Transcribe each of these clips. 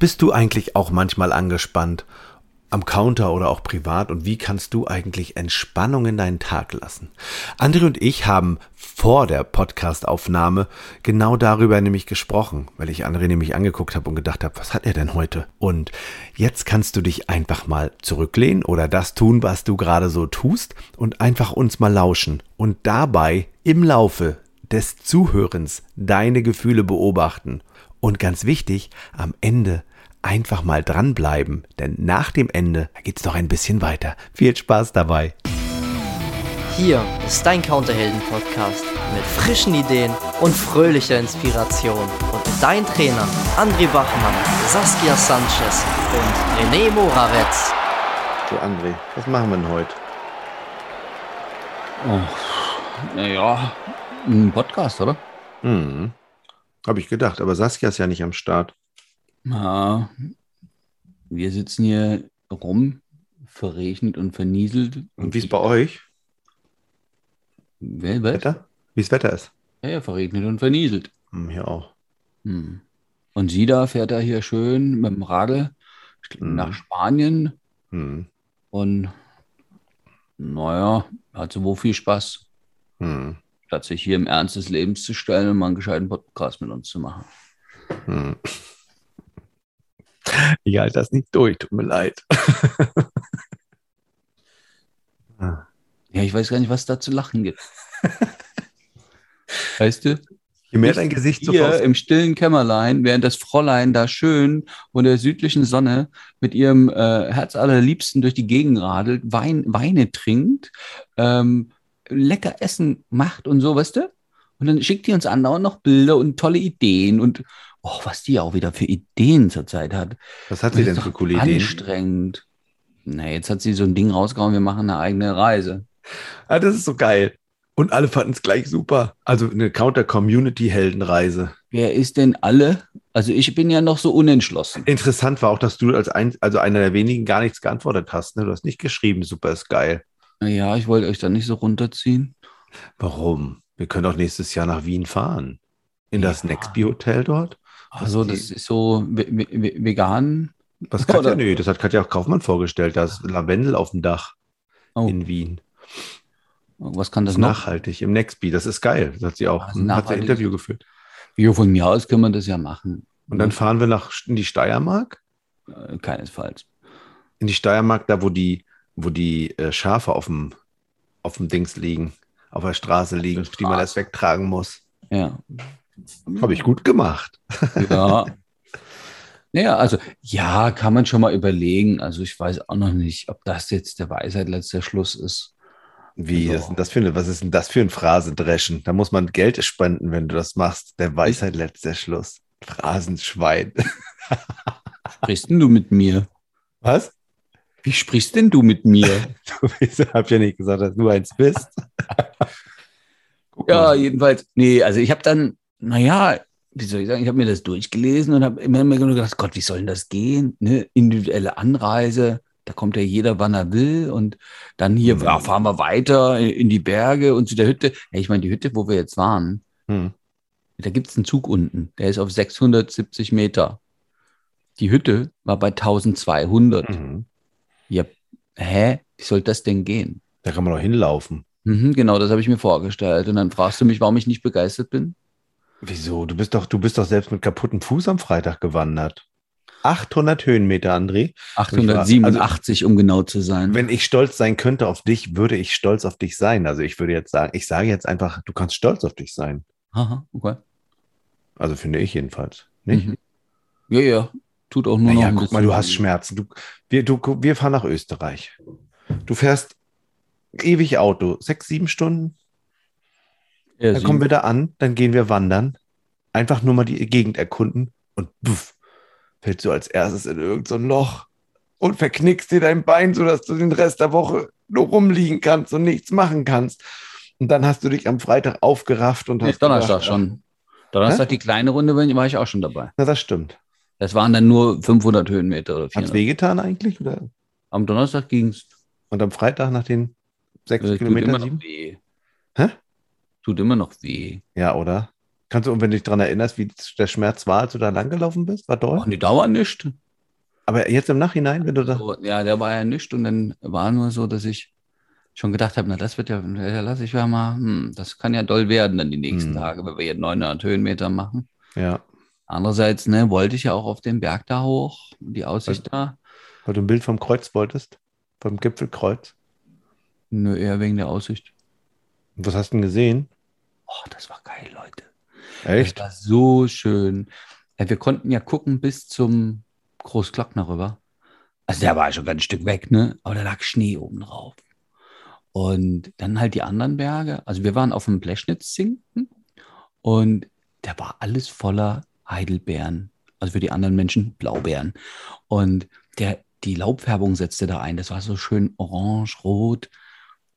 Bist du eigentlich auch manchmal angespannt? Am Counter oder auch privat? Und wie kannst du eigentlich Entspannung in deinen Tag lassen? André und ich haben vor der Podcastaufnahme genau darüber nämlich gesprochen, weil ich André nämlich angeguckt habe und gedacht habe, was hat er denn heute? Und jetzt kannst du dich einfach mal zurücklehnen oder das tun, was du gerade so tust und einfach uns mal lauschen und dabei im Laufe des Zuhörens deine Gefühle beobachten. Und ganz wichtig, am Ende einfach mal dranbleiben, denn nach dem Ende geht's noch ein bisschen weiter. Viel Spaß dabei. Hier ist dein Counterhelden-Podcast mit frischen Ideen und fröhlicher Inspiration. Und dein Trainer André Bachmann, Saskia Sanchez und René Moravetz. So, André, was machen wir denn heute? Oh, naja, ein Podcast, oder? Hm, habe ich gedacht, aber Saskia ist ja nicht am Start. Ja, wir sitzen hier rum, verregnet und vernieselt. Und wie ist bei euch? Wer, was? Wetter? Wie das Wetter ist? Ja, ja, verregnet und vernieselt. Hm, hier auch. Hm. Und sie da fährt da hier schön mit dem Radl Mhm. nach Spanien Hm, und naja, hat wohl viel Spaß, hm, statt sich hier im Ernst des Lebens zu stellen und mal einen gescheiten Podcast mit uns zu machen. hm. Ich halte das nicht durch, tut mir leid. Ah, Ja, ich weiß gar nicht, was da zu lachen gibt. weißt du? Je mehr dein Gesicht so hier im stillen Kämmerlein, während das Fräulein da schön von der südlichen Sonne mit ihrem äh, Herz allerliebsten durch die Gegend radelt, Wein, Weine trinkt, ähm, lecker Essen macht und so, weißt du? Und dann schickt die uns andauernd noch Bilder und tolle Ideen und oh, was die auch wieder für Ideen zurzeit hat. Was hat sie denn für coole Ideen? Anstrengend. Na, jetzt hat sie so ein Ding rausgehauen, wir machen eine eigene Reise. Ah, das ist so geil. Und alle fanden es gleich super. Also eine Counter-Community-Heldenreise. Wer ist denn alle? Also ich bin ja noch so unentschlossen. Interessant war auch, dass du als ein, also einer der wenigen gar nichts geantwortet hast. Ne? Du hast nicht geschrieben, super ist geil. Ja, ich wollte euch da nicht so runterziehen. Warum? Wir können doch nächstes Jahr nach Wien fahren. In das Ja. Nextby Hotel dort. Also die- das ist so ve- ve- vegan. Was Katja, Oder- nö, das hat Katja auch Kaufmann vorgestellt. Da ist Lavendel auf dem Dach Oh, in Wien. was kann Das das noch? nachhaltig. Im Nextby. Das ist geil. Das hat sie auch. Hat sie ein. Interview geführt. Jo, von mir aus können wir das ja machen. Und dann fahren wir nach in die Steiermark. Äh, Keinesfalls. In die Steiermark, da wo die, wo die äh, Schafe auf dem, auf dem Dings liegen, auf der Straße liegen, die man erst wegtragen muss. Ja. Habe ich gut gemacht. Ja. Naja, also ja, kann man schon mal überlegen. Also ich weiß auch noch nicht, ob das jetzt der Weisheit letzter Schluss ist. Wie, Also- was ist denn das für eine, was ist denn das für ein Phrasendreschen? Da muss man Geld spenden, wenn du das machst. Der Weisheit letzter Schluss. Phrasenschwein. Sprichst denn du mit mir? Was? Wie sprichst denn du mit mir? Du hab ja nicht gesagt, dass du eins bist. Ja, jedenfalls, nee, also ich habe dann, naja, wie soll ich sagen, ich habe mir das durchgelesen und habe immer mehr gedacht, Gott, wie soll denn das gehen? Ne? Individuelle Anreise, da kommt ja jeder, wann er will und dann hier Mhm. ja, fahren wir weiter in die Berge und zu der Hütte. Ja, ich meine, die Hütte, wo wir jetzt waren, Hm. da gibt es einen Zug unten, der ist auf 670 Meter. Die Hütte war bei 1200. Mhm. Ja, hä? Wie soll das denn gehen? Da kann man doch hinlaufen. Mhm, genau, das habe ich mir vorgestellt. Und dann fragst du mich, warum ich nicht begeistert bin? Wieso? Du bist doch, du bist doch selbst mit kaputtem Fuß am Freitag gewandert. 800 Höhenmeter, André. 887, um genau zu sein. Wenn ich stolz sein könnte auf dich, würde ich stolz auf dich sein. Also ich würde jetzt sagen, ich sage jetzt einfach, du kannst stolz auf dich sein. Aha, okay. Also finde ich jedenfalls. Nicht? Mhm. Ja, ja. Tut auch nur noch Naja, ein guck mal, du hast. Schmerzen. Du, wir, du, wir fahren nach Österreich. Du fährst ewig Auto, sechs, sieben Stunden. Ja, Dann kommen wir da an, dann gehen wir wandern. Einfach nur mal die Gegend erkunden und puff, fällst du als erstes in irgendein so Loch und verknickst dir dein Bein, sodass du den Rest der Woche nur rumliegen kannst und nichts machen kannst. Und dann hast du dich am Freitag aufgerafft und Nee, hast Donnerstag gedacht, schon. Donnerstag die kleine Runde war ich auch schon dabei. Na, das stimmt. Das waren dann nur 500 Höhenmeter oder Hat's 400. wehgetan eigentlich? Oder? Am Donnerstag ging es. Und am Freitag nach den sechs Tut Kilometern? immer noch weh. Hä? Tut immer noch weh. Ja, oder? Kannst du, wenn du dich daran erinnerst, wie der Schmerz war, als du da langgelaufen bist? War doll? Ach, die Dauer nicht. Aber jetzt im Nachhinein, wenn du da. So, ja, der war ja nicht und dann war nur so, dass ich schon gedacht habe, na, das wird ja, ja lass ich ja mal, hm, das kann ja doll werden dann die nächsten Hm. Tage, wenn wir jetzt 900 Höhenmeter machen. Ja. Andererseits, ne, wollte ich ja auch auf den Berg da hoch, die Aussicht da. Weil du ein Bild vom Kreuz wolltest? Vom Gipfelkreuz? Nö, eher wegen der Aussicht. Was hast du denn gesehen? Oh, das war geil, Leute. Echt? Das war so schön. Ja, wir konnten ja gucken bis zum Großglockner rüber. Also der war schon ganz Stück weg, ne? Aber da lag Schnee oben drauf. Und dann halt die anderen Berge. Also wir waren auf dem Pleschnitz-Zinken und der war alles voller Heidelbeeren. Also für die anderen Menschen Blaubeeren. Und der, die Laubfärbung setzte da ein. Das war so schön orange, rot.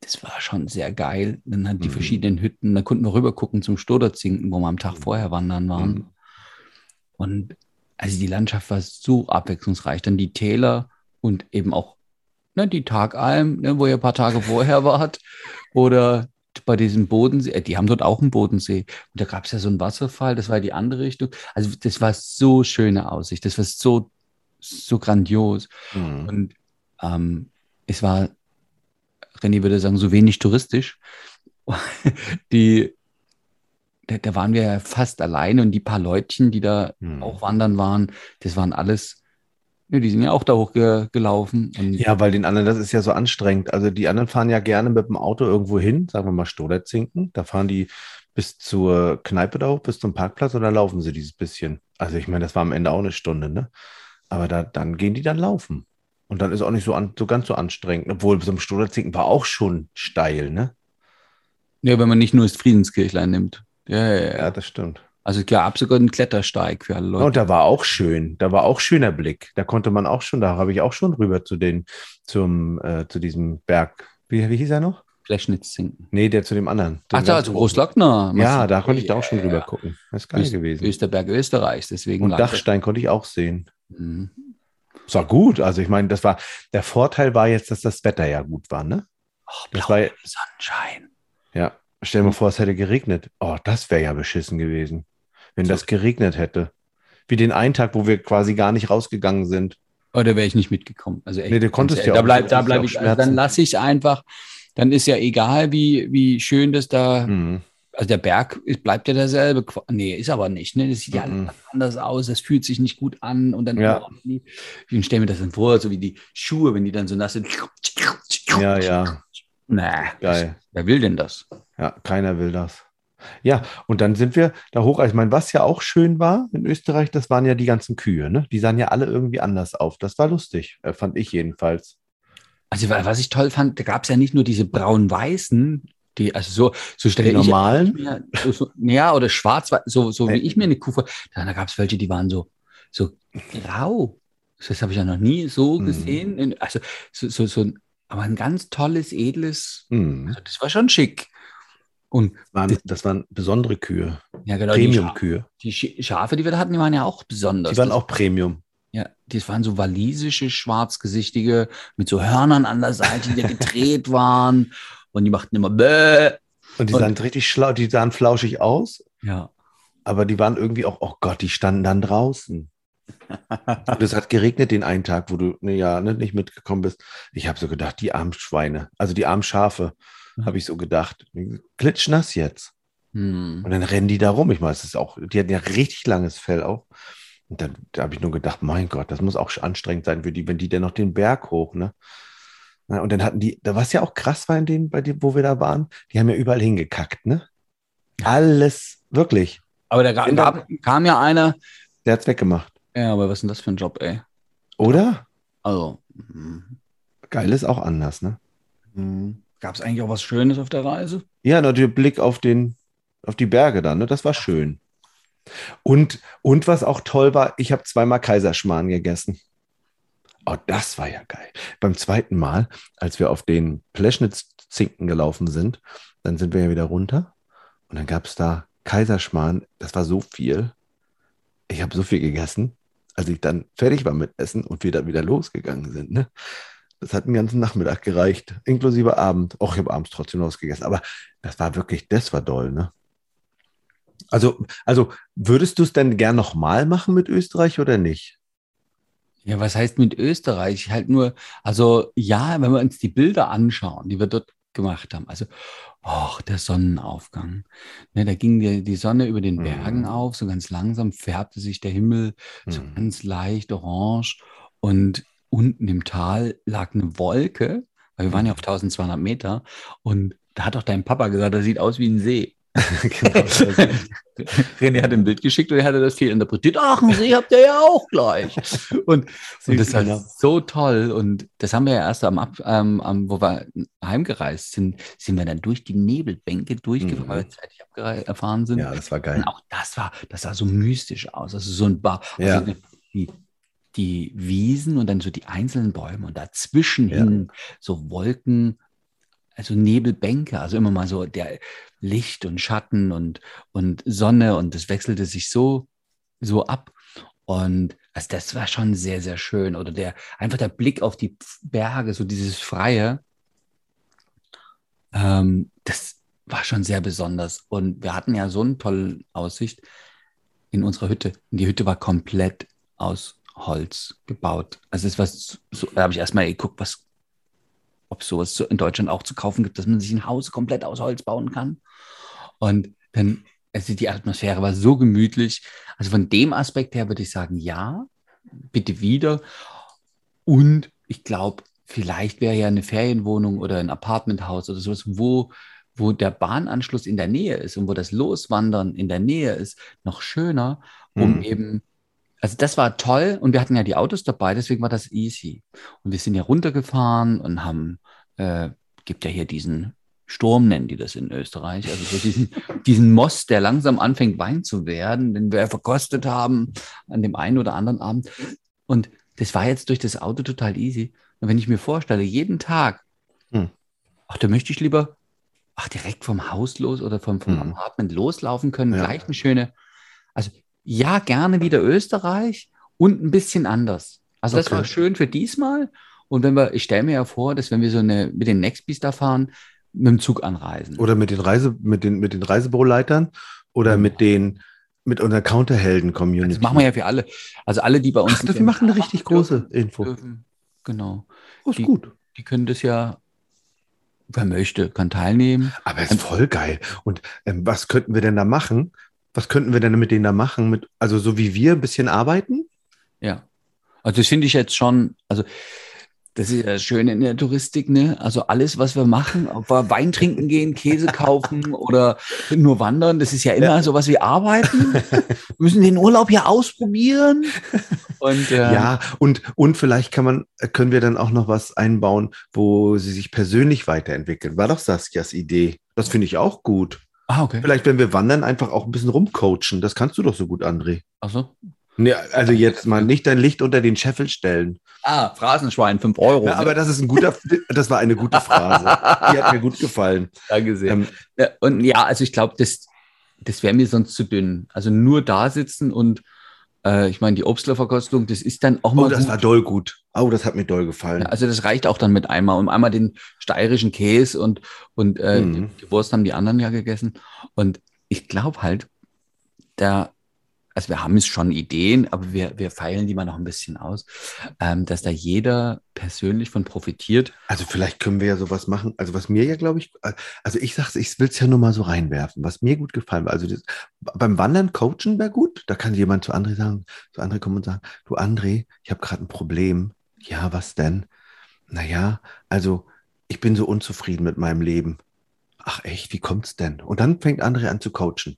Das war schon sehr geil. Dann hat die Mhm. verschiedenen Hütten, da konnten wir rüber gucken zum Stoderzinken, wo wir am Tag vorher wandern waren. Mhm. Und also die Landschaft war so abwechslungsreich. Dann die Täler und eben auch ne, die Tagalm, ne, wo ihr ein paar Tage vorher wart. Oder bei diesem Bodensee, äh, die haben dort auch einen Bodensee. Und da gab es ja so einen Wasserfall, das war die andere Richtung. Also das war so schöne Aussicht. Das war so, so grandios. Mhm. Und ähm, es war, René würde sagen, so wenig touristisch. Die, da, da waren wir ja fast alleine und die paar Leutchen, die da Mhm. auch wandern waren, das waren alles, ne, die sind ja auch da hochgelaufen. Ja, weil den anderen, das ist ja so anstrengend. Also die anderen fahren ja gerne mit dem Auto irgendwo hin, sagen wir mal Stoderzinken. Da fahren die bis zur Kneipe da hoch, bis zum Parkplatz und dann laufen sie dieses bisschen. Also ich meine, das war am Ende auch eine Stunde, ne? Aber da, dann gehen die dann laufen. Und dann ist auch nicht so, an, so ganz so anstrengend. Obwohl bis zum Stoderzinken war auch schon steil, ne? ja, wenn man nicht nur das Friedenskirchlein nimmt. Ja, ja, ja. Ja, das stimmt. Also es gab sogar einen Klettersteig für alle Leute. und da war auch schön. Da war auch schöner Blick. Da konnte man auch schon, da habe ich auch schon rüber zu den, zum, äh, zu diesem Berg. Wie, wie hieß er noch? Fläschnitzzinken. Nee, der zu dem anderen. Ach da, also. Großlockner. Ja, da konnte ich da auch schon ja, rüber ja. gucken. Das ist geil Öst- gewesen. Österberg Österreichs, deswegen Und Dachstein konnte ich auch sehen. Mhm. Es war gut. Also ich meine, das war, der Vorteil war jetzt, dass das Wetter ja gut war, ne? Ach, Das war Sonnenschein. Ja. Stell dir mal vor, es hätte geregnet. Oh, das wäre ja beschissen gewesen. Wenn das geregnet hätte. Wie den einen Tag, wo wir quasi gar nicht rausgegangen sind. Oh, da wäre ich nicht mitgekommen. Also echt, Nee, du konntest ganz ja ehrlich, auch Da bleib, nicht, da bleib ich, also dann lasse ich es einfach. Dann ist ja egal, wie, wie schön das da, Mhm. Also der Berg ist, bleibt ja derselbe. Nee, ist aber nicht. Ne? Das sieht ja Mhm. anders aus, das fühlt sich nicht gut an. Und dann, Ja. ich stelle mir das dann vor, so wie die Schuhe, wenn die dann so nass sind. Ja, ja. Na, Geil. wer will denn das? Ja, keiner will das. Ja, und dann sind wir da hoch. Ich meine, was ja auch schön war in Österreich, das waren ja die ganzen Kühe, ne? Die sahen ja alle irgendwie anders auf. Das war lustig, äh, fand ich jedenfalls. Also, wa- was ich toll fand, da gab es ja nicht nur diese braun-weißen, die, also so, so stelle Die ich normalen? mir, so, so, ja, oder schwarz, so, so wie Äh. ich mir eine Kuh vor. Da, da gab es welche, die waren so, so grau. Das habe ich ja noch nie so Mhm. gesehen. In- Also, so, so, so aber ein ganz tolles, edles, Hm. also das war schon schick. Und Das, waren, das waren besondere Kühe, ja, genau, die, Scha Premium-Kühe. die Sch- Schafe, die wir da hatten, die waren ja auch besonders. Die waren auch Premium. Ja, das waren so walisische, schwarzgesichtige, mit so Hörnern an der Seite, die gedreht waren. Und die machten immer Bäh. Und die Und- sahen richtig schlau, die sahen flauschig aus, Ja. aber die waren irgendwie auch, oh Gott, die standen dann draußen. Und es hat geregnet den einen Tag, wo du ne, ja ne, nicht mitgekommen bist. Ich habe so gedacht, die armen Schweine, also die armen Schafe, Ja. habe ich so gedacht. Klitschnass jetzt. Hm. Und dann rennen die da rum. Ich meine, es ist auch, die hatten ja richtig langes Fell auch. Und dann da habe ich nur gedacht, mein Gott, das muss auch anstrengend sein für die, wenn die dann noch den Berg hoch, ne? Und dann hatten die, da was ja auch krass war in denen, bei dem, wo wir da waren, die haben ja überall hingekackt, ne? Alles, wirklich. Aber da gab, kam ja einer. Der hat's weggemacht. Ja, aber was ist denn das für ein Job, ey? Oder? Also, hm. Geil ist auch anders, ne? gab es eigentlich auch was Schönes auf der Reise? Ja, nur der Blick auf den, auf die Berge da, ne? Das war schön. Und, und was auch toll war, ich habe zweimal Kaiserschmarrn gegessen. Oh, das war ja geil. Beim zweiten Mal, als wir auf den Pleschnitz-Zinken gelaufen sind, dann sind wir ja wieder runter und dann gab es da Kaiserschmarrn. Das war so viel. Ich habe so viel gegessen, als ich dann fertig war mit Essen und wir dann wieder losgegangen sind. Ne? Das hat den ganzen Nachmittag gereicht, inklusive Abend. Och, ich habe abends trotzdem noch was gegessen. Aber das war wirklich, das war doll, ne? Also, also würdest du es denn gern nochmal machen mit Österreich oder nicht? Ja, was heißt mit Österreich? Halt nur, also ja, wenn wir uns die Bilder anschauen, die wir dort gemacht haben. Also, oh, der Sonnenaufgang. Ne, da ging die, die Sonne über den Bergen Mhm. auf, so ganz langsam färbte sich der Himmel so Mhm. ganz leicht orange und unten im Tal lag eine Wolke, weil wir waren ja auf 1200 Meter und da hat auch dein Papa gesagt, das sieht aus wie ein See. genau. René hat ein Bild geschickt und er hatte das viel interpretiert. Ach, einen See habt ihr ja auch gleich. Und, und das war so toll. Und das haben wir ja erst am, Ab- ähm, am wo wir heimgereist sind, sind wir dann durch die Nebelbänke durchgefahren, Mhm. weil wir zeitig abgefahren sind. Ja, das war Und geil. auch das war, das sah so mystisch aus. Also so ein Bar. Ja. Also die, die Wiesen und dann so die einzelnen Bäume und dazwischen Ja. hingen so Wolken, also Nebelbänke, also immer mal so der Licht und Schatten und, und Sonne und das wechselte sich so, so ab. Und also das war schon sehr, sehr schön. Oder der, einfach der Blick auf die Berge, so dieses Freie, ähm, das war schon sehr besonders. Und wir hatten ja so eine tolle Aussicht in unserer Hütte. Und die Hütte war komplett aus Holz gebaut. Also es war so, da habe ich erstmal geguckt, was, ob es sowas so in Deutschland auch zu kaufen gibt, dass man sich ein Haus komplett aus Holz bauen kann. Und dann, also die Atmosphäre war so gemütlich. Also von dem Aspekt her würde ich sagen, ja, bitte wieder. Und ich glaube, vielleicht wäre ja eine Ferienwohnung oder ein Apartmenthaus oder sowas, wo, wo der Bahnanschluss in der Nähe ist und wo das Loswandern in der Nähe ist, noch schöner, um Mhm. eben, also das war toll und wir hatten ja die Autos dabei, deswegen war das easy. Und wir sind ja runtergefahren und haben, äh, gibt ja hier diesen Sturm, nennen die das in Österreich, also so diesen, diesen Most, der langsam anfängt Wein zu werden, den wir ja verkostet haben an dem einen oder anderen Abend. Und das war jetzt durch das Auto total easy. Und wenn ich mir vorstelle, jeden Tag, Hm. ach, da möchte ich lieber ach, direkt vom Haus los oder vom, vom Hm. Apartment loslaufen können, Ja. gleich eine schöne, also ja, gerne wieder Österreich und ein bisschen anders. Also das Okay. war schön für diesmal. Und wenn wir, ich stelle mir ja vor, dass wenn wir so eine mit den Nextbees da fahren, mit dem Zug anreisen. Oder mit den Reise, mit den, mit den Reisebüroleitern oder Mhm. mit den, mit unserer Counterhelden-Community. das machen wir ja für alle. Also alle, die bei uns Ach, das, wir machen eine richtig große Info. dürfen. Genau. Oh, ist die- gut. Die können das ja, wer möchte, kann teilnehmen. Aber ist voll geil. Und ähm, was könnten wir denn da machen? Was könnten wir denn mit denen da machen? Mit, also so wie wir ein bisschen arbeiten? Ja. Also das finde ich jetzt schon, also das ist ja das Schöne in der Touristik, ne? Also alles, was wir machen, ob wir Wein trinken gehen, Käse kaufen oder nur wandern, das ist ja immer so was wie arbeiten. Wir müssen den Urlaub ja ausprobieren. Und äh, Ja, und, und vielleicht kann man, können wir dann auch noch was einbauen, wo sie sich persönlich weiterentwickeln. War doch Saskias Idee. Das finde ich auch gut. Ah, okay. Vielleicht, wenn wir wandern, einfach auch ein bisschen rumcoachen. Das kannst du doch so gut, André. Achso. Nee, also jetzt mal nicht dein Licht unter den Scheffel stellen. Ah, Phrasenschwein, 5 Euro. Ja, aber das ist ein guter, das war eine gute Phrase. Die hat mir gut gefallen. Danke sehr. Ähm, Ja, und ja, also ich glaube, das, das wäre mir sonst zu dünn. Also nur da sitzen und äh, ich meine, die Obstlerverkostung, das ist dann auch mal oh, das gut. war doll gut. Oh, das hat mir doll gefallen. Ja, also das reicht auch dann mit einmal. Und einmal den steirischen Käse und, und äh, Mhm. die Wurst haben die anderen ja gegessen. Und ich glaube halt, da, also wir haben jetzt schon Ideen, aber wir, wir feilen die mal noch ein bisschen aus, ähm, dass da jeder persönlich von profitiert. Also vielleicht können wir ja sowas machen. Also was mir ja, glaube ich, also ich sag's, ich will es ja nur mal so reinwerfen, was mir gut gefallen war. Also das, beim Wandern coachen wäre gut. Da kann jemand zu André sagen, zu André kommen und sagen, du André, ich habe gerade ein Problem. Ja, was denn? Naja, also ich bin so unzufrieden mit meinem Leben. Ach echt, wie kommt's denn? Und dann fängt André an zu coachen.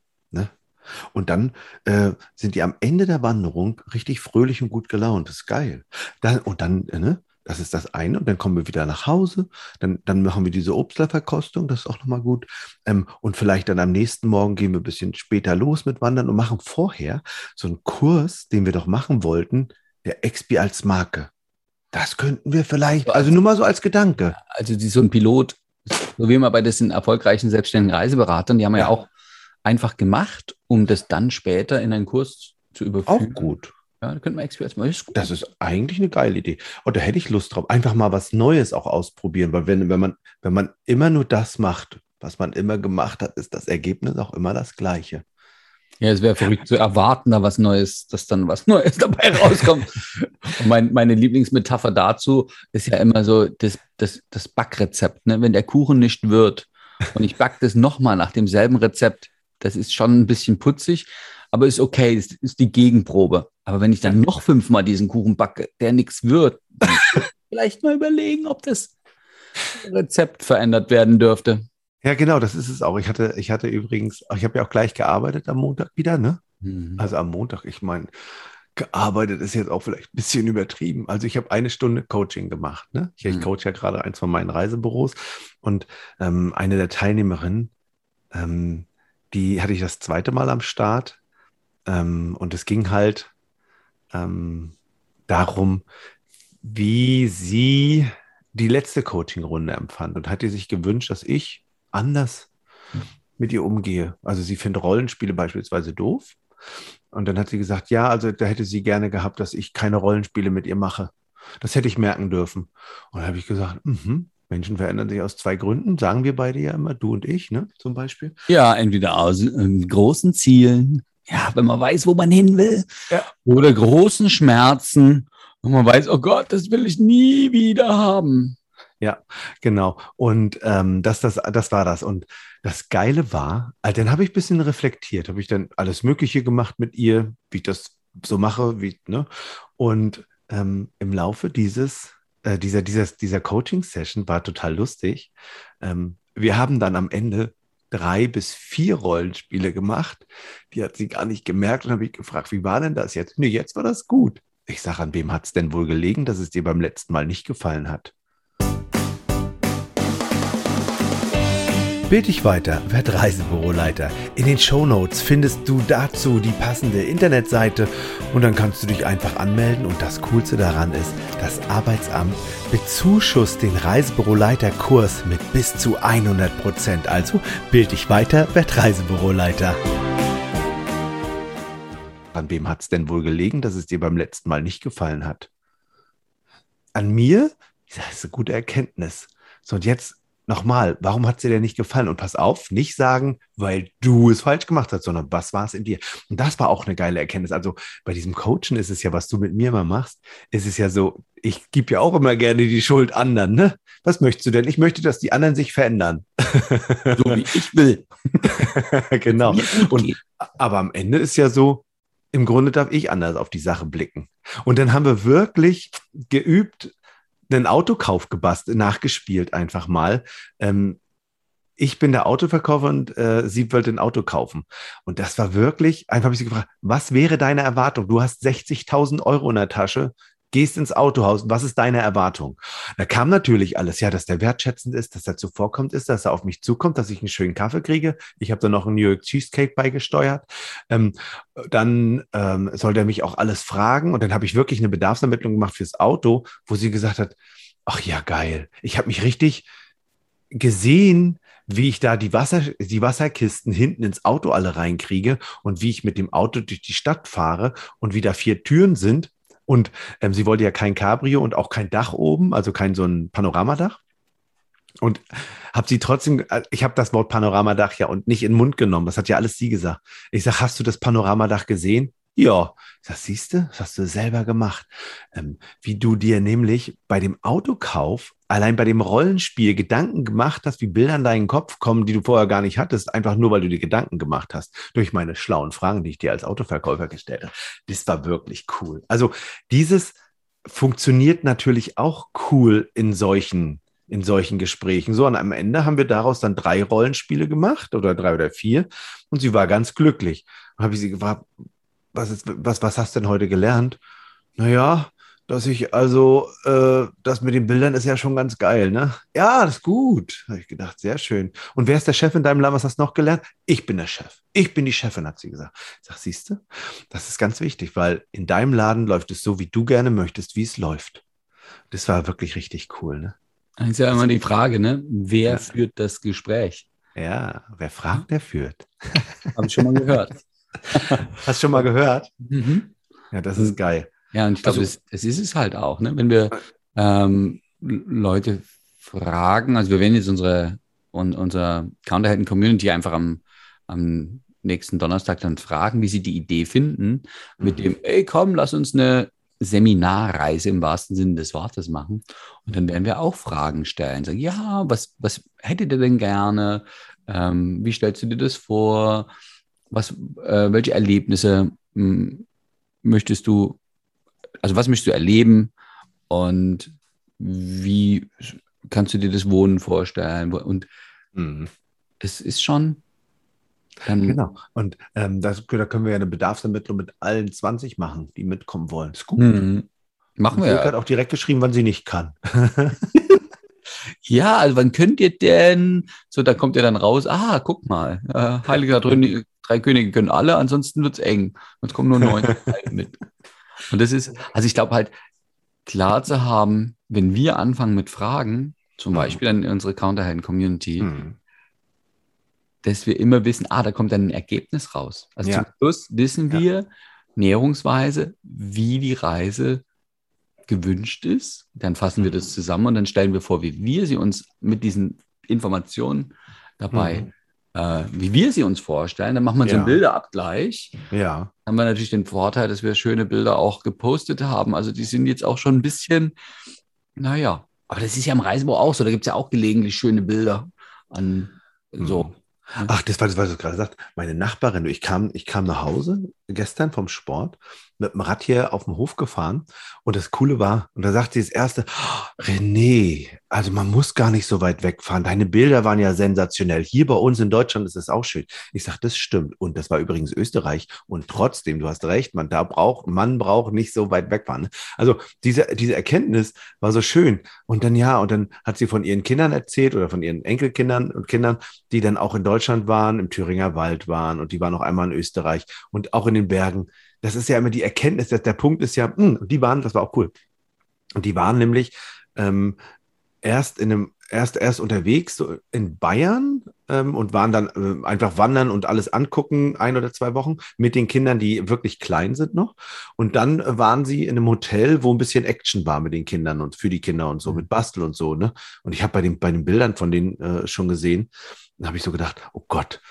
Und dann äh, sind die am Ende der Wanderung richtig fröhlich und gut gelaunt. Das ist geil. Dann, und dann, äh, ne? Das ist das eine. Und dann kommen wir wieder nach Hause. Dann, dann machen wir diese Obstlerverkostung. Das ist auch nochmal gut. Ähm, und vielleicht dann am nächsten Morgen gehen wir ein bisschen später los mit Wandern und machen vorher so einen Kurs, den wir doch machen wollten, der Expi als Marke. Das könnten wir vielleicht, also nur mal so als Gedanke. Also so ein Pilot, so wie immer bei diesen erfolgreichen selbstständigen Reiseberatern, die haben wir ja. Ja. auch einfach gemacht, um das dann später in einen Kurs zu Auch überführen. gut. Ja, da könnten wir Experts machen. Ist. Das ist eigentlich eine geile Idee. Und da hätte ich Lust drauf. Einfach mal was Neues auch ausprobieren, weil wenn, wenn, man, wenn man immer nur das macht, was man immer gemacht hat, ist das Ergebnis auch immer das gleiche. Ja, es wäre verrückt zu erwarten, da was Neues, dass dann was Neues dabei rauskommt. Und mein, meine Lieblingsmetapher dazu ist ja immer so das, das, das Backrezept. Ne? Wenn der Kuchen nicht wird und ich backe das nochmal nach demselben Rezept, das ist schon ein bisschen putzig, aber ist okay, das ist die Gegenprobe. Aber wenn ich dann noch fünfmal diesen Kuchen backe, der nichts wird, vielleicht mal überlegen, ob das Rezept verändert werden dürfte. Ja, genau, das ist es auch. Ich hatte, ich hatte übrigens, ich habe ja auch gleich gearbeitet am Montag wieder, ne? Mhm. Also am Montag, ich meine, gearbeitet ist jetzt auch vielleicht ein bisschen übertrieben. Also ich habe eine Stunde Coaching gemacht. Ne? Ich, ich Mhm. coach ja gerade eins von meinen Reisebüros und ähm, eine der Teilnehmerinnen, ähm, die hatte ich das zweite Mal am Start ähm, und es ging halt ähm, darum, wie sie die letzte Coaching-Runde empfand und hat die sich gewünscht, dass ich anders mit ihr umgehe. Also sie findet Rollenspiele beispielsweise doof. Und dann hat sie gesagt, ja, also da hätte sie gerne gehabt, dass ich keine Rollenspiele mit ihr mache. Das hätte ich merken dürfen. Und dann habe ich gesagt, mhm, Menschen verändern sich aus zwei Gründen, sagen wir beide ja immer, du und ich, ne, zum Beispiel. Ja, entweder aus ähm, großen Zielen, ja, wenn man weiß, wo man hin will, Ja. oder großen Schmerzen, und man weiß, oh Gott, das will ich nie wieder haben. Genau. Und ähm, das, das, das war das. Und das Geile war, also dann habe ich ein bisschen reflektiert, habe ich dann alles Mögliche gemacht mit ihr, wie ich das so mache, wie, ne? Und ähm, im Laufe dieses, äh, dieser, dieser, dieser Coaching-Session war total lustig. Ähm, wir haben dann am Ende drei bis vier Rollenspiele gemacht. Die hat sie gar nicht gemerkt und habe ich gefragt, wie war denn das jetzt? Nee, jetzt war das gut. Ich sage, an wem hat es denn wohl gelegen, dass es dir beim letzten Mal nicht gefallen hat? Bild dich weiter, werd Reisebüroleiter. In den Shownotes findest du dazu die passende Internetseite und dann kannst du dich einfach anmelden und das Coolste daran ist, das Arbeitsamt bezuschusst den Reisebüroleiterkurs mit bis zu 100%. Prozent. Also bild dich weiter, werd Reisebüroleiter. An wem hat es denn wohl gelegen, dass es dir beim letzten Mal nicht gefallen hat? An mir? Das ist eine gute Erkenntnis. So, und jetzt nochmal, warum hat es dir denn nicht gefallen? Und pass auf, nicht sagen, weil du es falsch gemacht hast, sondern was war es in dir? Und das war auch eine geile Erkenntnis. Also bei diesem Coachen ist es ja, was du mit mir immer machst, ist es ja so, ich gebe ja auch immer gerne die Schuld anderen, ne? Was möchtest du denn? Ich möchte, dass die anderen sich verändern. So wie ich will. genau. Und aber am Ende ist ja so, im Grunde darf ich anders auf die Sache blicken. Und dann haben wir wirklich geübt, einen Autokauf gebastelt, nachgespielt einfach mal. Ähm, ich bin der Autoverkäufer und äh, sie wollte ein Auto kaufen. Und das war wirklich, einfach habe ich sie gefragt, was wäre deine Erwartung? Du hast 60.000 Euro in der Tasche, gehst ins Autohaus, was ist deine Erwartung? Da kam natürlich alles, ja, dass der wertschätzend ist, dass er zuvorkommt ist, dass er auf mich zukommt, dass ich einen schönen Kaffee kriege. Ich habe da noch einen New York Cheesecake beigesteuert. Ähm, dann ähm, soll der mich auch alles fragen. Und dann habe ich wirklich eine Bedarfsermittlung gemacht fürs Auto, wo sie gesagt hat, ach ja, geil. Ich habe mich richtig gesehen, wie ich da die, Wasser, die Wasserkisten hinten ins Auto alle reinkriege und wie ich mit dem Auto durch die Stadt fahre und wie da vier Türen sind. Und ähm, sie wollte ja kein Cabrio und auch kein Dach oben, also kein so ein Panoramadach. Und habe sie trotzdem, äh, ich habe das Wort Panoramadach ja und nicht in den Mund genommen. Das hat ja alles sie gesagt. Ich sage, hast du das Panoramadach gesehen? Ja. Sag, siehst du, das hast du selber gemacht. Ähm, wie du dir nämlich bei dem Autokauf, allein bei dem Rollenspiel Gedanken gemacht hast, wie Bilder in deinen Kopf kommen, die du vorher gar nicht hattest, einfach nur, weil du dir Gedanken gemacht hast, durch meine schlauen Fragen, die ich dir als Autoverkäufer gestellt habe. Das war wirklich cool. Also dieses funktioniert natürlich auch cool in solchen in solchen Gesprächen. So, und am Ende haben wir daraus dann drei Rollenspiele gemacht oder drei oder vier und sie war ganz glücklich. Habe ich sie gefragt, was, ist, was, was hast du denn heute gelernt? Naja, dass ich also, äh, das mit den Bildern ist ja schon ganz geil, ne? Ja, das ist gut. Habe ich gedacht, sehr schön. Und wer ist der Chef in deinem Laden? Was hast du noch gelernt? Ich bin der Chef. Ich bin die Chefin, hat sie gesagt. Ich sag, siehst du, das ist ganz wichtig, weil in deinem Laden läuft es so, wie du gerne möchtest, wie es läuft. Das war wirklich richtig cool, ne? Das ist ja immer die Frage, ne? Wer Ja. führt das Gespräch? Ja, wer fragt, der führt. Habe ich schon mal gehört. Hast du schon mal gehört? Mhm. Ja, das ist geil. Ja, und ich glaube, Also- das, das ist es halt auch, ne? Wenn wir ähm, L- Leute fragen, also wir werden jetzt unsere und unser Counterhelden Community einfach am, am nächsten Donnerstag dann fragen, wie sie die Idee finden, mit dem, ey, komm, lass uns eine Seminarreise im wahrsten Sinne des Wortes machen. Und dann werden wir auch Fragen stellen. Sagen, ja, was, was hättet ihr denn gerne? Ähm, wie stellst du dir das vor? Was, äh, welche Erlebnisse hm, möchtest du, also was möchtest du erleben? Und wie kannst du dir das Wohnen vorstellen? Und mhm. es ist schon dann genau. Und ähm, das, da können wir ja eine Bedarfsermittlung mit allen 20 machen, die mitkommen wollen. Ist gut. Mhm. Machen wir. Sie hat auch direkt geschrieben, wann sie nicht kann. ja, also wann könnt ihr denn? So, da kommt ihr dann raus. Ah, guck mal. Äh, Heiliger drei, drei Könige können alle, ansonsten wird es eng. Sonst kommen nur neun mit. Und das ist, also ich glaube halt, klar zu haben, wenn wir anfangen mit Fragen, zum mhm. Beispiel in unsere Counterhelden-Community, mhm dass wir immer wissen, ah, da kommt dann ein Ergebnis raus. Also ja. zum Schluss wissen wir ja. näherungsweise, wie die Reise gewünscht ist. Dann fassen wir das mhm. zusammen und dann stellen wir vor, wie wir sie uns mit diesen Informationen dabei, mhm. Äh, wie wir sie uns vorstellen. Dann macht man ja. so einen Bilderabgleich. Ja. Haben wir natürlich den Vorteil, dass wir schöne Bilder auch gepostet haben. Also die sind jetzt auch schon ein bisschen, naja, aber das ist ja im Reisebau auch so. Da gibt es ja auch gelegentlich schöne Bilder an so. Mhm. Ach, das war das, was du gerade sagst. Meine Nachbarin, ich kam, ich kam nach Hause gestern vom Sport mit dem Rad hier auf dem Hof gefahren und das Coole war, und da sagte sie das erste, oh, René, also man muss gar nicht so weit wegfahren. Deine Bilder waren ja sensationell. Hier bei uns in Deutschland ist es auch schön. Ich sage, das stimmt. Und das war übrigens Österreich. Und trotzdem, du hast recht, man da braucht, man braucht nicht so weit wegfahren. Also diese, diese Erkenntnis war so schön. Und dann ja, und dann hat sie von ihren Kindern erzählt oder von ihren Enkelkindern und Kindern, die dann auch in Deutschland waren, im Thüringer Wald waren und die waren auch einmal in Österreich und auch in den Bergen das ist ja immer die Erkenntnis, dass der Punkt ist ja, mh, hm, die waren, das war auch cool. Und die waren nämlich ähm, erst in einem, erst, erst unterwegs so in Bayern ähm, und waren dann äh, einfach wandern und alles angucken, ein oder zwei Wochen, mit den Kindern, die wirklich klein sind noch. Und dann waren sie in einem Hotel, wo ein bisschen Action war mit den Kindern und für die Kinder und so, mhm. mit Bastel und so, ne? Und ich habe bei den, bei den Bildern von denen äh, schon gesehen, da habe ich so gedacht, oh Gott,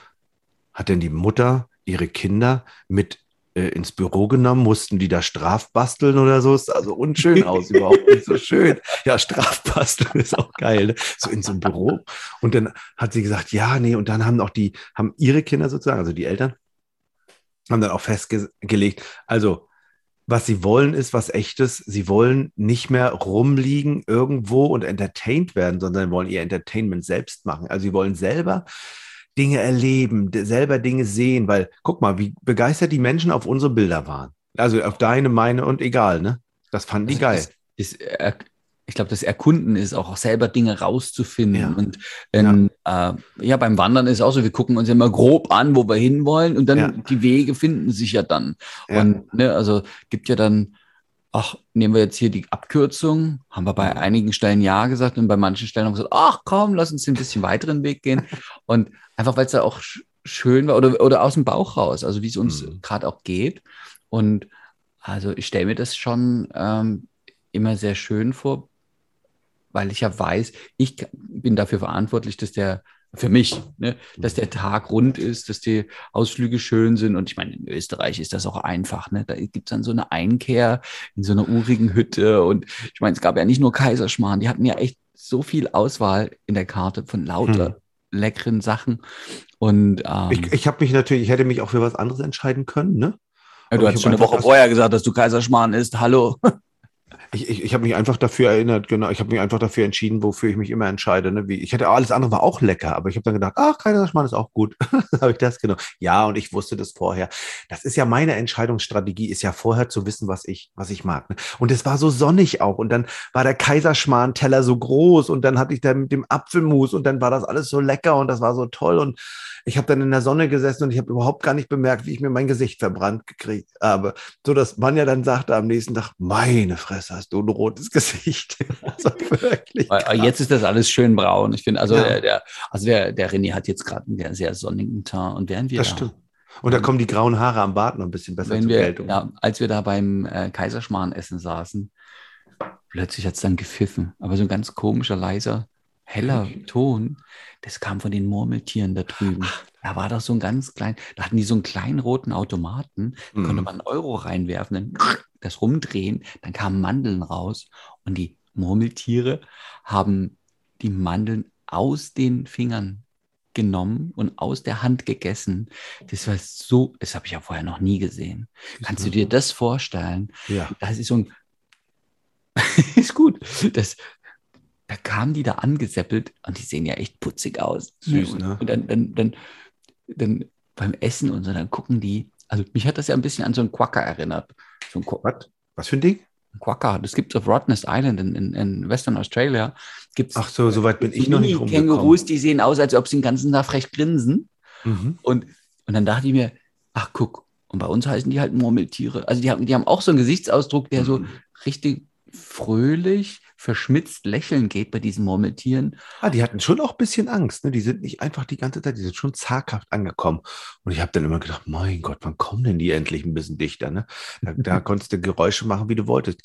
hat denn die Mutter ihre Kinder mit äh, ins Büro genommen, mussten die da strafbasteln oder so. Ist also unschön aus, überhaupt nicht so schön. Ja, strafbasteln ist auch geil, ne? so in so einem Büro. Und dann hat sie gesagt, ja, nee, und dann haben auch die, haben ihre Kinder sozusagen, also die Eltern, haben dann auch festgelegt, also was sie wollen, ist was echtes. Sie wollen nicht mehr rumliegen irgendwo und entertained werden, sondern wollen ihr Entertainment selbst machen. Also sie wollen selber Dinge erleben, selber Dinge sehen, weil guck mal, wie begeistert die Menschen auf unsere Bilder waren. Also auf deine, meine und egal, ne? Das fanden die also geil. Ist, ist, ich glaube, das Erkunden ist auch, selber Dinge rauszufinden. Ja. Und wenn, ja. Äh, ja. beim Wandern ist auch so, wir gucken uns immer grob an, wo wir hinwollen und dann ja. die Wege finden sich ja dann. Und ne, also gibt ja dann, ach, nehmen wir jetzt hier die Abkürzung, haben wir bei einigen Stellen ja gesagt und bei manchen Stellen haben wir gesagt, ach komm, lass uns ein bisschen weiteren Weg gehen. Und einfach, weil es da auch schön war oder, oder aus dem Bauch raus, also wie es uns mhm. gerade auch geht. Und also ich stelle mir das schon ähm, immer sehr schön vor, weil ich ja weiß, ich bin dafür verantwortlich, dass der für mich, ne, dass der Tag rund ist, dass die Ausflüge schön sind. Und ich meine, in Österreich ist das auch einfach. Ne? Da gibt es dann so eine Einkehr in so einer urigen Hütte. Und ich meine, es gab ja nicht nur Kaiserschmarrn, die hatten ja echt so viel Auswahl in der Karte von lauter hm. Leckeren Sachen. Und ähm, ich, ich habe mich natürlich, ich hätte mich auch für was anderes entscheiden können, ne? Ja, du hast schon eine Woche vorher gesagt, dass du Kaiserschmarrn isst. Hallo. Ich, ich, ich habe mich einfach dafür erinnert, genau, ich habe mich einfach dafür entschieden, wofür ich mich immer entscheide. Ne? Wie, ich hätte alles andere war auch lecker, aber ich habe dann gedacht, ach, Kaiserschmarrn ist auch gut. habe ich das genommen. Ja, und ich wusste das vorher. Das ist ja meine Entscheidungsstrategie, ist ja vorher zu wissen, was ich, was ich mag. Ne? Und es war so sonnig auch. Und dann war der Kaiserschmarrn-Teller so groß und dann hatte ich da mit dem Apfelmus und dann war das alles so lecker und das war so toll. Und ich habe dann in der Sonne gesessen und ich habe überhaupt gar nicht bemerkt, wie ich mir mein Gesicht verbrannt gekriegt habe. So dass man ja dann sagte am nächsten Tag, meine Fresse, hast du ein rotes Gesicht. also wirklich. Jetzt ist das alles schön braun. Ich finde, also, ja. der, der, also der, der René hat jetzt gerade einen sehr sonnigen Teint und während wir. Das da, stimmt. Und da kommen die grauen Haare am Bart noch ein bisschen besser zur wir, Geltung. Ja, als wir da beim äh, Kaiserschmarrn-Essen saßen, plötzlich hat es dann gepfiffen. Aber so ein ganz komischer, leiser heller Ton, das kam von den Murmeltieren da drüben. Da war doch so ein ganz klein, da hatten die so einen kleinen roten Automaten, da Mhm. konnte man einen Euro reinwerfen, dann das rumdrehen, dann kamen Mandeln raus und die Murmeltiere haben die Mandeln aus den Fingern genommen und aus der Hand gegessen. Das war so, das habe ich ja vorher noch nie gesehen. Kannst du dir das vorstellen? Ja. Das ist so ein, ist gut. Das, da kamen die da angeseppelt und die sehen ja echt putzig aus. Süß, ne? Und dann, dann, dann, dann beim Essen und so, dann gucken die, also mich hat das ja ein bisschen an so einen Quacker erinnert. So ein, Qu- Was? Was für ein Ding? ein Quacker, das gibt es auf Rottnest Island in, in, in Western Australia. Gibt's Ach so, soweit bin ich noch nicht rumgekommen. Kängurus, die sehen aus, als ob sie den ganzen Tag frech grinsen. Mhm. Und, und dann dachte ich mir, ach guck, und bei uns heißen die halt Murmeltiere. Also die haben, die haben auch so einen Gesichtsausdruck, der so Mhm. richtig fröhlich, verschmitzt lächeln geht bei diesen Murmeltieren. Ah, die hatten schon auch ein bisschen Angst. Ne? Die sind nicht einfach die ganze Zeit, die sind schon zaghaft angekommen. Und ich habe dann immer gedacht, mein Gott, wann kommen denn die endlich ein bisschen dichter? Ne? Da, da konntest du Geräusche machen, wie du wolltest.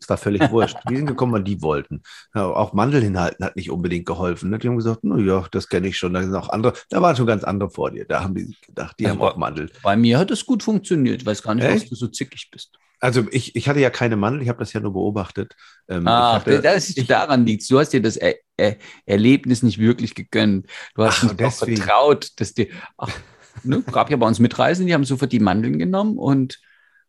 Es war völlig wurscht. Die sind gekommen, wann die wollten. Ja, auch Mandel hinhalten hat nicht unbedingt geholfen. Ne? Die haben gesagt, na ja, das kenne ich schon. Da sind auch andere, da waren schon ganz andere vor dir. Da haben die gedacht, die Also haben auch Mandel. Bei mir hat es gut funktioniert. Ich weiß gar nicht, Echt? was du so zickig bist. Also ich, ich hatte ja keine Mandel, ich habe das ja nur beobachtet. Ähm, Ach, ich hatte, das ist daran liegt. Du hast dir das er er Erlebnis nicht wirklich gegönnt. Du hast Ach, nicht vertraut, dass dir. Ach, ne, gab ja bei uns Mitreisende, die haben sofort die Mandeln genommen und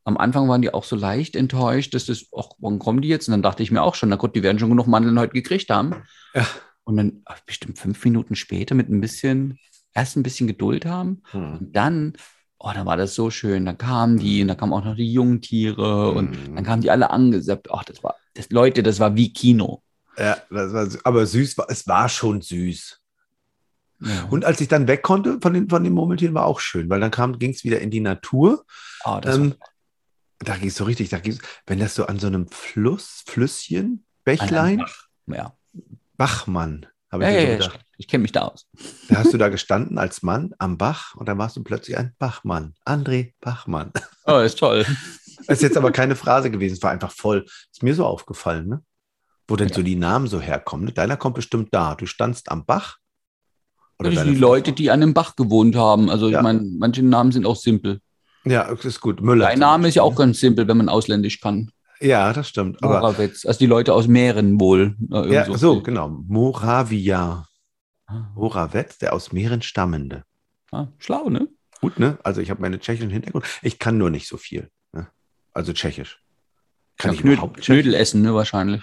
am Anfang waren die auch so leicht enttäuscht, dass das, ach, wann kommen die jetzt? Und dann dachte ich mir auch schon, na gut, die werden schon genug Mandeln heute gekriegt haben. Ja. Und dann ach, bestimmt fünf Minuten später mit ein bisschen, erst ein bisschen Geduld haben hm. und dann, oh, dann war das so schön. Dann kamen die und dann kamen auch noch die Jungtiere und Mhm. dann kamen die alle angesappt. Ach, das war, das, Leute, das war wie Kino. Ja, das war, aber süß war, es war schon süß. Ja. Und als ich dann weg konnte von den, von den Murmeltieren, war auch schön, weil dann ging es wieder in die Natur. oh, das Ähm, da es so richtig, da ging's, wenn das so an so einem Fluss, Flüsschen, Bächlein, einem ja. Bachmann, habe ich ja, ja, gedacht. ich kenne mich da aus. Da hast du da gestanden als Mann am Bach und dann warst du plötzlich ein Bachmann. André Bachmann. Oh, ist toll. Ist jetzt aber keine Phrase gewesen, es war einfach voll. Ist mir so aufgefallen, ne? Wo denn Ja. so die Namen so herkommen. Ne? Deiner kommt bestimmt da. Du standst am Bach. Das sind deine die Leute, die an dem Bach gewohnt haben. Also ich meine, manche Namen sind auch simpel. Ja, das ist gut. Müller. Dein Name ist ja auch ganz simpel, wenn man ausländisch kann. Ja, das stimmt. Aber Morawetz. Also die Leute aus Mähren wohl. Äh, ja, so, genau. Moravia. Ah, Morawetz, der aus Mähren stammende. ah, schlau, ne? Gut, ne? Also ich habe meine tschechischen Hintergrund. Ich kann nur nicht so viel. Ne? Also tschechisch. Kann Ja, ich Knödel, überhaupt Knödel essen, ne, wahrscheinlich.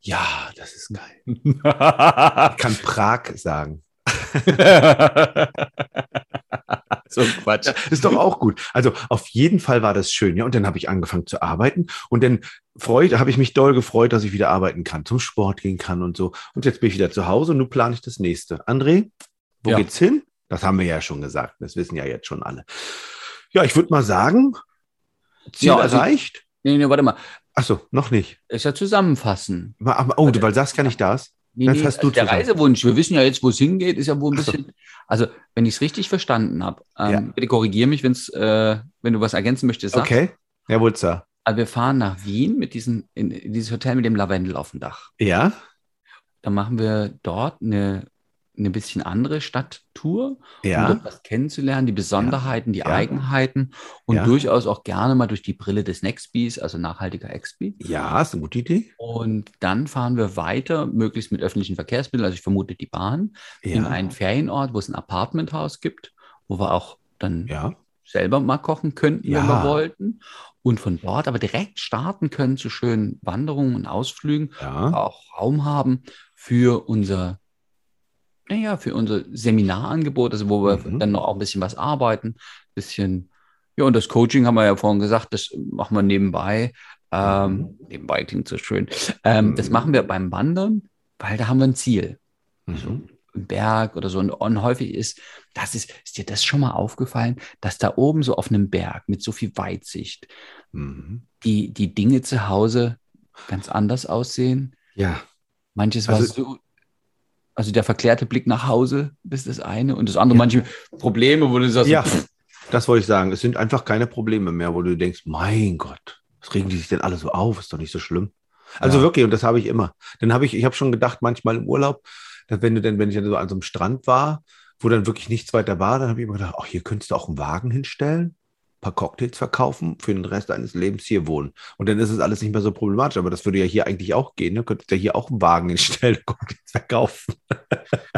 Ja, das ist geil. Ich kann Prag sagen. so ein Quatsch. Ja, ist doch auch gut. Also auf jeden Fall war das schön. Ja, und dann habe ich angefangen zu arbeiten und dann freut, habe ich mich doll gefreut, dass ich wieder arbeiten kann, zum Sport gehen kann und so. Und jetzt bin ich wieder zu Hause und nun plane ich das nächste. André, wo Ja. geht's hin? Das haben wir ja schon gesagt. Das wissen ja jetzt schon alle. Ja, ich würde mal sagen, Ziel Ja, also- erreicht. Nee, nee, warte mal. Achso, noch nicht. Ist ja zusammenfassen. Oh, weil Saskia nicht da ist. Nee, Dann nee, du also der zusammen. Reisewunsch, wir wissen ja jetzt, wo es hingeht, ist ja wohl ein Ach so. bisschen. Also, wenn ich es richtig verstanden habe, ähm, Ja. bitte korrigiere mich, wenn's, äh, wenn du was ergänzen möchtest. Sag. Okay. Ja, Wutzer. Also wir fahren nach Wien mit diesem, in, in dieses Hotel mit dem Lavendel auf dem Dach. Ja? Dann machen wir dort eine, eine bisschen andere Stadttour, um Ja. dort was kennenzulernen, die Besonderheiten, die Ja. Eigenheiten und Ja. durchaus auch gerne mal durch die Brille des Nextbees, also nachhaltiger Expi. Ja, ist eine gute Idee. Und dann fahren wir weiter, möglichst mit öffentlichen Verkehrsmitteln, also ich vermute die Bahn, in einen Ferienort, wo es ein Apartmenthaus gibt, wo wir auch dann selber mal kochen könnten, wenn wir wollten. Und von dort aber direkt starten können zu schönen Wanderungen und Ausflügen, auch Raum haben für unser, naja, für unser Seminarangebot, also wo wir Mhm. dann noch auch ein bisschen was arbeiten, bisschen, ja, und das Coaching haben wir ja vorhin gesagt, das machen wir nebenbei. Ähm, Nebenbei klingt so schön. Ähm, Das Mhm. machen wir beim Wandern, weil da haben wir ein Ziel Mhm. im Berg oder so. Und, und häufig ist, das ist, ist dir das schon mal aufgefallen, dass da oben so auf einem Berg mit so viel Weitsicht Mhm. die, die Dinge zu Hause ganz anders aussehen? Ja. Manches war Also- so, also der verklärte Blick nach Hause ist das eine und das andere Ja. manche Probleme, wo du sagst, Ja, pff, das wollte ich sagen. Es sind einfach keine Probleme mehr, wo du denkst, mein Gott, was regen die sich denn alle so auf? Ist doch nicht so schlimm. Also Ja. wirklich, und das habe ich immer. Dann habe ich, ich habe schon gedacht, manchmal im Urlaub, dass wenn du denn, wenn ich dann so an so einem Strand war, wo dann wirklich nichts weiter war, dann habe ich immer gedacht, ach, hier könntest du auch einen Wagen hinstellen, paar Cocktails verkaufen, für den Rest deines Lebens hier wohnen. Und dann ist es alles nicht mehr so problematisch. Aber das würde ja hier eigentlich auch gehen. Ne? Könntest du ja hier auch einen Wagen hinstellen, Cocktails verkaufen.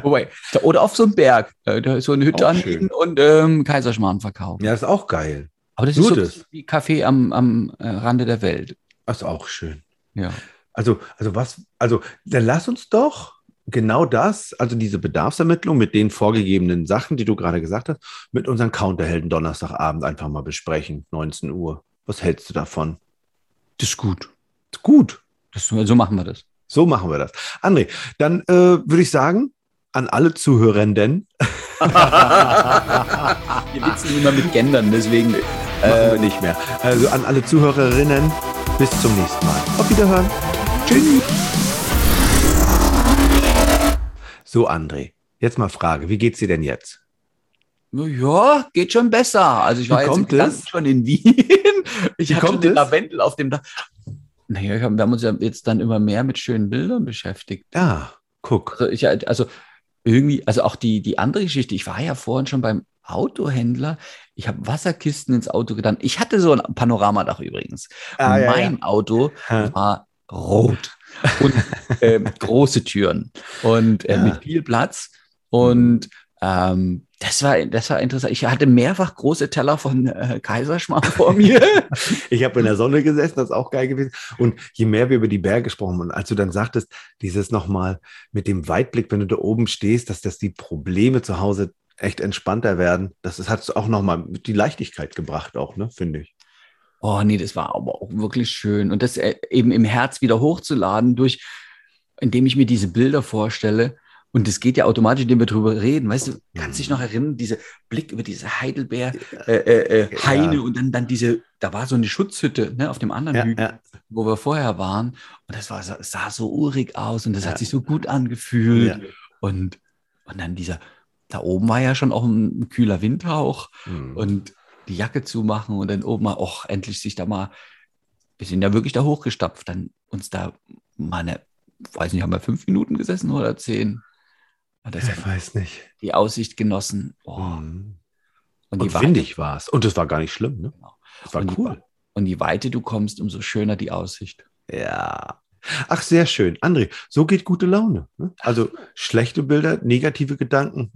Wobei, oder auf so einem Berg, äh, da ist so eine Hütte Auch anbieten schön. und ähm, Kaiserschmarrn verkaufen. Ja, ist auch geil. Aber das Nur ist so das. wie Kaffee am, am äh, Rande der Welt. Das ist auch schön. Ja. Also, also was, also dann lass uns doch genau das, also diese Bedarfsermittlung mit den vorgegebenen Sachen, die du gerade gesagt hast, mit unseren Counterhelden Donnerstagabend einfach mal besprechen, 19 Uhr. Was hältst du davon? Das ist gut. Ist gut. Das, so machen wir das. So machen wir das. André, dann äh, würde ich sagen, an alle Zuhörenden, Wir witzen immer mit Gendern, deswegen. machen wir nicht mehr. Also an alle Zuhörerinnen, bis zum nächsten Mal. Auf Wiederhören. Tschüss. So, André, jetzt mal Frage, wie geht's dir denn jetzt? Ja, geht schon besser. Also ich war Wie jetzt schon in Wien. Ich Wie hatte schon den es? Lavendel auf dem Dach. Naja, wir haben uns ja jetzt dann immer mehr mit schönen Bildern beschäftigt. Ja, guck. Also ich also irgendwie, also auch die, die andere Geschichte, ich war ja vorhin schon beim Autohändler, ich habe Wasserkisten ins Auto getan. Ich hatte so ein Panoramadach übrigens. Ah, ja, mein Auto Ja. war rot und ähm, große Türen und äh, Ja. mit viel Platz. Und ähm, das war, das war interessant. Ich hatte mehrfach große Teller von äh, Kaiserschmarrn vor mir. Ich habe in der Sonne gesessen, das ist auch geil gewesen. Und je mehr wir über die Berge gesprochen haben, und als du dann sagtest, dieses nochmal mit dem Weitblick, wenn du da oben stehst, dass das die Probleme zu Hause echt entspannter werden, das hat auch nochmal die Leichtigkeit gebracht, auch, ne, finde ich. Oh nee, das war aber auch wirklich schön. Und das äh, eben im Herz wieder hochzuladen, durch, indem ich mir diese Bilder vorstelle. Und das geht ja automatisch, indem wir drüber reden. Weißt du, kannst dich noch erinnern, dieser Blick über diese Heidelbeer äh, äh, äh, Heine Ja. und dann, dann diese, da war so eine Schutzhütte ne, auf dem anderen Ja, Hügel, ja. wo wir vorher waren. Und das war, sah so urig aus und das hat sich so gut angefühlt. Und, und dann dieser, da oben war ja schon auch ein, kühler Windhauch Hm. und die Jacke zumachen und dann oben mal, och, endlich sich da mal, wir sind ja wirklich da hochgestapft, dann uns da mal eine, weiß nicht, haben wir fünf Minuten gesessen oder zehn? Und das ich weiß nicht. die Aussicht genossen. Oh, Hm. und, die Und windig war es. Und das war gar nicht schlimm, ne? Genau. Das war Und die- cool. und je weiter du kommst, umso schöner die Aussicht. Ja. Ach, sehr schön. André, so geht gute Laune. Ne? Also schlechte Bilder, negative Gedanken,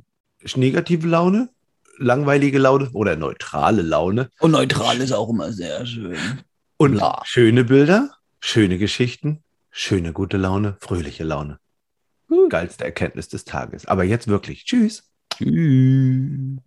negative Laune, langweilige Laune oder neutrale Laune Und neutral ist auch immer sehr schön. und Bla. schöne Bilder, schöne Geschichten, schöne gute Laune, fröhliche Laune. Gut. Geilste Erkenntnis des Tages. Aber jetzt wirklich. Tschüss. Tschüss.